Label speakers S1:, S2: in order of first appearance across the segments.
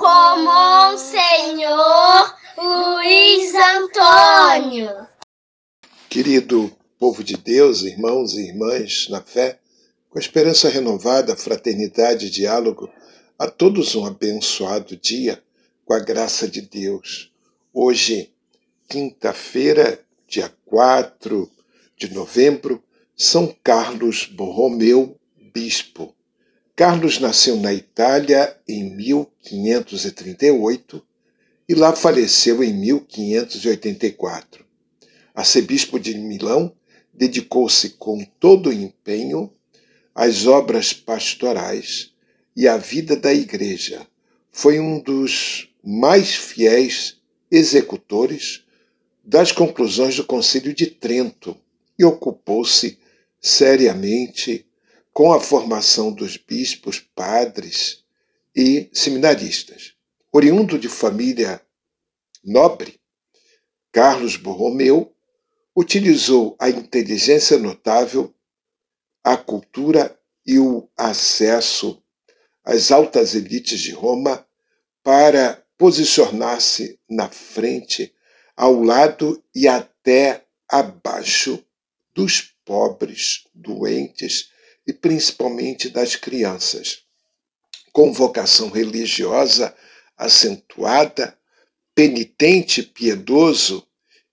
S1: com Monsenhor Luiz Antônio.
S2: Querido povo de Deus, irmãos e irmãs na fé, com esperança renovada, fraternidade e diálogo, a todos um abençoado dia com a graça de Deus. Hoje, quinta-feira, dia 4 de novembro, São Carlos Borromeu, bispo. Carlos nasceu na Itália em 1538 e lá faleceu em 1584. Arcebispo de Milão, dedicou-se com todo o empenho às obras pastorais e à vida da Igreja. Foi um dos mais fiéis executores das conclusões do Concílio de Trento e ocupou-se seriamente com a formação dos bispos, padres e seminaristas. Oriundo de família nobre, Carlos Borromeu utilizou a inteligência notável, a cultura e o acesso às altas elites de Roma para posicionar-se na frente, ao lado e até abaixo dos pobres, doentes e principalmente das crianças, com vocação religiosa acentuada, penitente, piedoso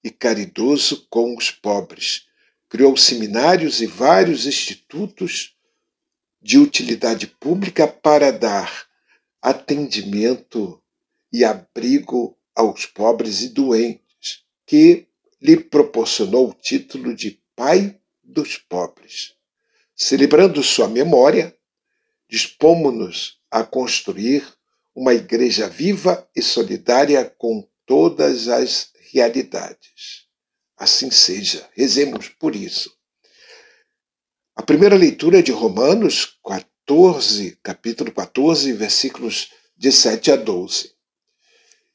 S2: e caridoso com os pobres. Criou seminários e vários institutos de utilidade pública para dar atendimento e abrigo aos pobres e doentes, que lhe proporcionou o título de Pai dos Pobres. Celebrando sua memória, dispomos-nos a construir uma igreja viva e solidária com todas as realidades. Assim seja, rezemos por isso. A primeira leitura é de Romanos 14, capítulo 14, versículos de 7 a 12.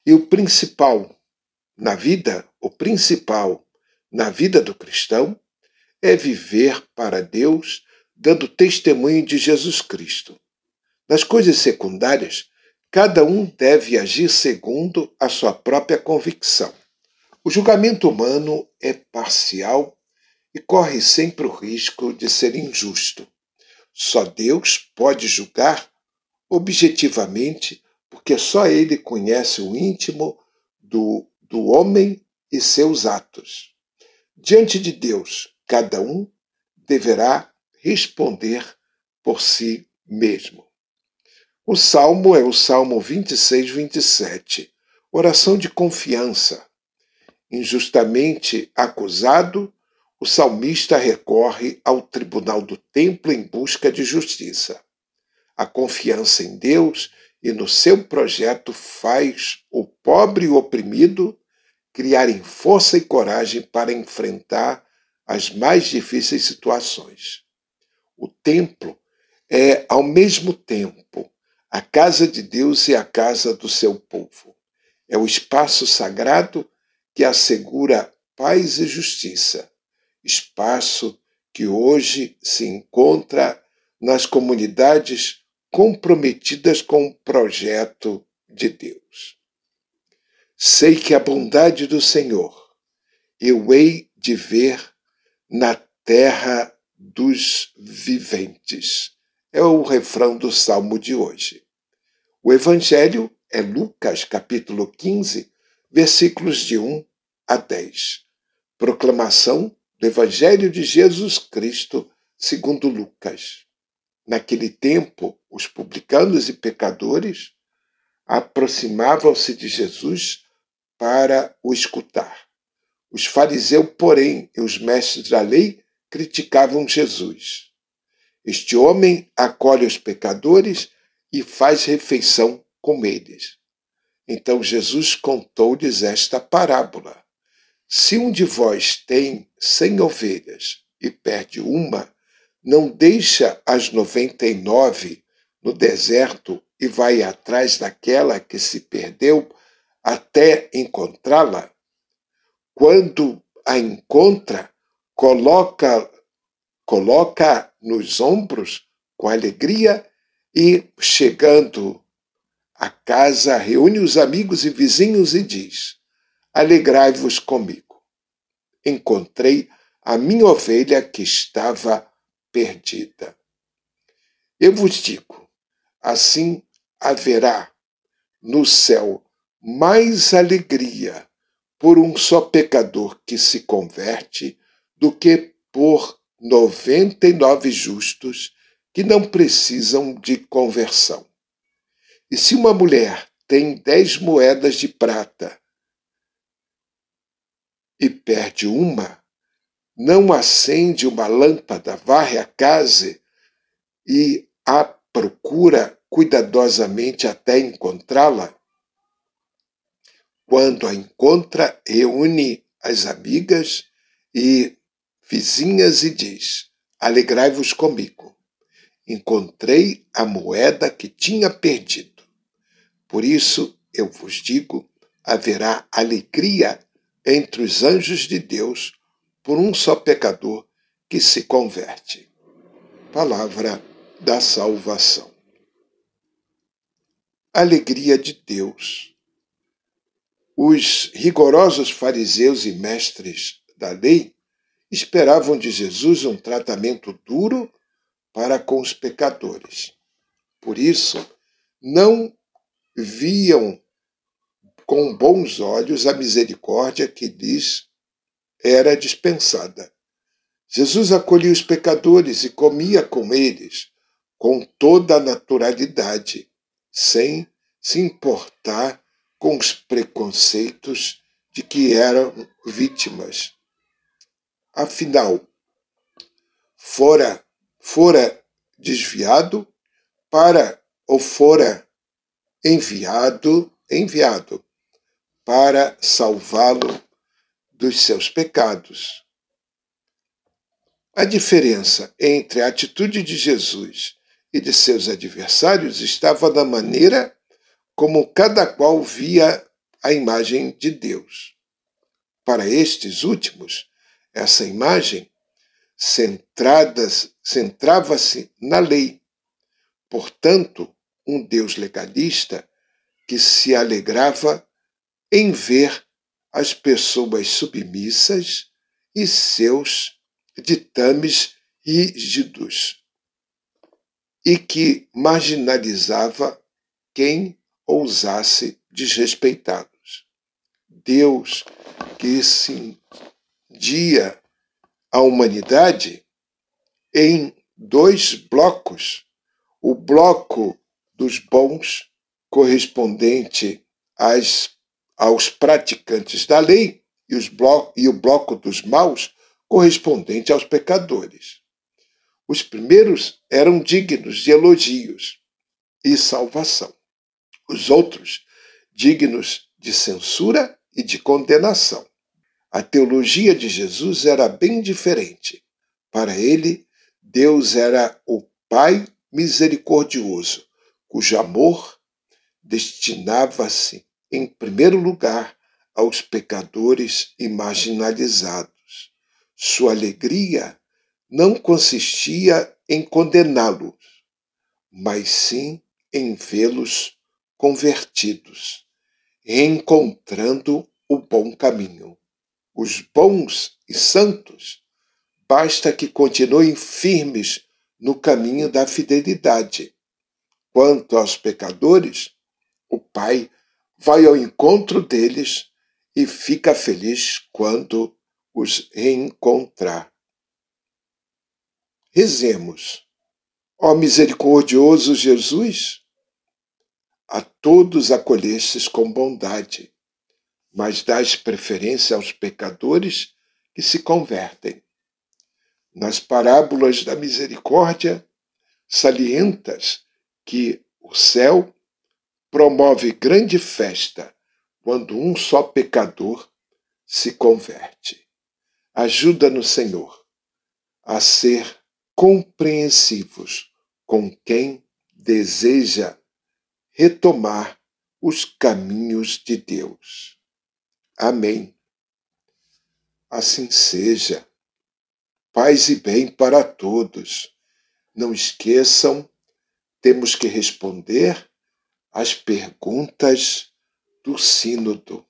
S2: E o principal na vida, o principal na vida do cristão, é viver para Deus dando testemunho de Jesus Cristo. Nas coisas secundárias, cada um deve agir segundo a sua própria convicção. O julgamento humano é parcial e corre sempre o risco de ser injusto. Só Deus pode julgar objetivamente, porque só Ele conhece o íntimo do, do homem e seus atos. Diante de Deus, cada um deverá responder por si mesmo. O salmo é o Salmo 26, 27, oração de confiança. Injustamente acusado, o salmista recorre ao tribunal do templo em busca de justiça. A confiança em Deus e no seu projeto faz o pobre e oprimido criarem força e coragem para enfrentar as mais difíceis situações. O templo é, ao mesmo tempo, a casa de Deus e a casa do seu povo. É o espaço sagrado que assegura paz e justiça, espaço que hoje se encontra nas comunidades comprometidas com o projeto de Deus. Sei que a bondade do Senhor eu hei de ver na terra dos viventes. É o refrão do salmo de hoje. O evangelho é Lucas, capítulo 15, versículos de 1 a 10. Proclamação do evangelho de Jesus Cristo, segundo Lucas. Naquele tempo, os publicanos e pecadores aproximavam-se de Jesus para o escutar. Os fariseus, porém, e os mestres da lei criticavam Jesus. Este homem acolhe os pecadores e faz refeição com eles. Então Jesus contou-lhes esta parábola. Se um de vós tem cem ovelhas e perde uma, não deixa as noventa e nove no deserto e vai atrás daquela que se perdeu até encontrá-la? Quando a encontra, coloca coloca nos ombros com alegria e, chegando à casa, reúne os amigos e vizinhos e diz: Alegrai-vos comigo. Encontrei a minha ovelha que estava perdida. Eu vos digo: assim haverá no céu mais alegria por um só pecador que se converte do que por noventa e nove justos que não precisam de conversão. E se uma mulher tem dez moedas de prata e perde uma, não acende uma lâmpada, varre a casa e a procura cuidadosamente até encontrá-la? Quando a encontra, reúne as amigas e vizinhas e diz: Alegrai-vos comigo. Encontrei a moeda que tinha perdido. Por isso eu vos digo: haverá alegria entre os anjos de Deus por um só pecador que se converte. Palavra da salvação. Alegria de Deus. Os rigorosos fariseus e mestres da lei esperavam de Jesus um tratamento duro para com os pecadores. Por isso, não viam com bons olhos a misericórdia que lhes era dispensada. Jesus acolhia os pecadores e comia com eles com toda a naturalidade, sem se importar com os preconceitos de que eram vítimas. Afinal, fora fora desviado para ou fora enviado enviado para salvá-lo dos seus pecados. A diferença entre a atitude de Jesus e de seus adversários estava na maneira como cada qual via a imagem de Deus. Para estes últimos, essa imagem centrava-se na lei. Portanto, um Deus legalista que se alegrava em ver as pessoas submissas e seus ditames rígidos, e que marginalizava quem ousasse desrespeitá-los. Deus que cindia a humanidade em dois blocos. O bloco dos bons, correspondente às, aos praticantes da lei, e, os blo e o bloco dos maus, correspondente aos pecadores. Os primeiros eram dignos de elogios e salvação. Os outros, dignos de censura e de condenação. A teologia de Jesus era bem diferente. Para ele, Deus era o Pai misericordioso, cujo amor destinava-se, em primeiro lugar, aos pecadores e marginalizados. Sua alegria não consistia em condená-los, mas sim em vê-los convertidos, encontrando o bom caminho os bons e santos, basta que continuem firmes no caminho da fidelidade. Quanto aos pecadores, o Pai vai ao encontro deles e fica feliz quando os reencontrar. Rezemos. Ó misericordioso Jesus, a todos acolhestes com bondade mas dás preferência aos pecadores que se convertem. Nas parábolas da misericórdia, salientas que o céu promove grande festa quando um só pecador se converte. Ajuda-nos, Senhor, a ser compreensivos com quem deseja retomar os caminhos de Deus. Amém. Assim seja. Paz e bem para todos. Não esqueçam, temos que responder às perguntas do Sínodo.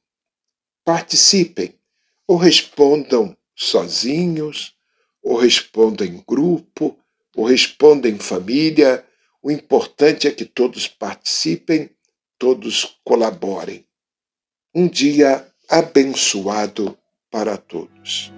S2: Participem, ou respondam sozinhos, ou respondam em grupo, ou respondam em família. O importante é que todos participem, todos colaborem. Um dia abençoado para todos.